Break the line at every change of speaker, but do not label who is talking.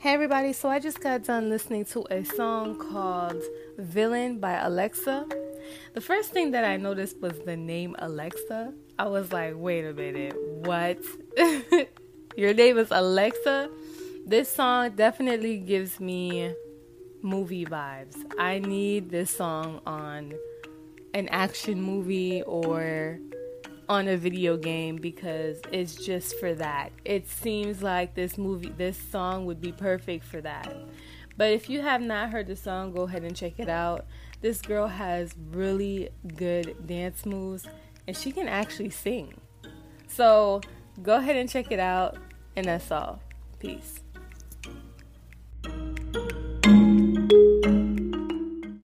Hey everybody, so I just got done listening to a song called Villain by Alexa. The first thing that I noticed was the name Alexa. I was like, wait a minute, what? Your name is Alexa? This song definitely gives me movie vibes. I need this song on an action movie or on a video game because it's just for that. It seems like this movie, this song would be perfect for that. But if you have not heard the song, go ahead and check it out. This girl has really good dance moves and she can actually sing. So go ahead and check it out. And that's all. Peace.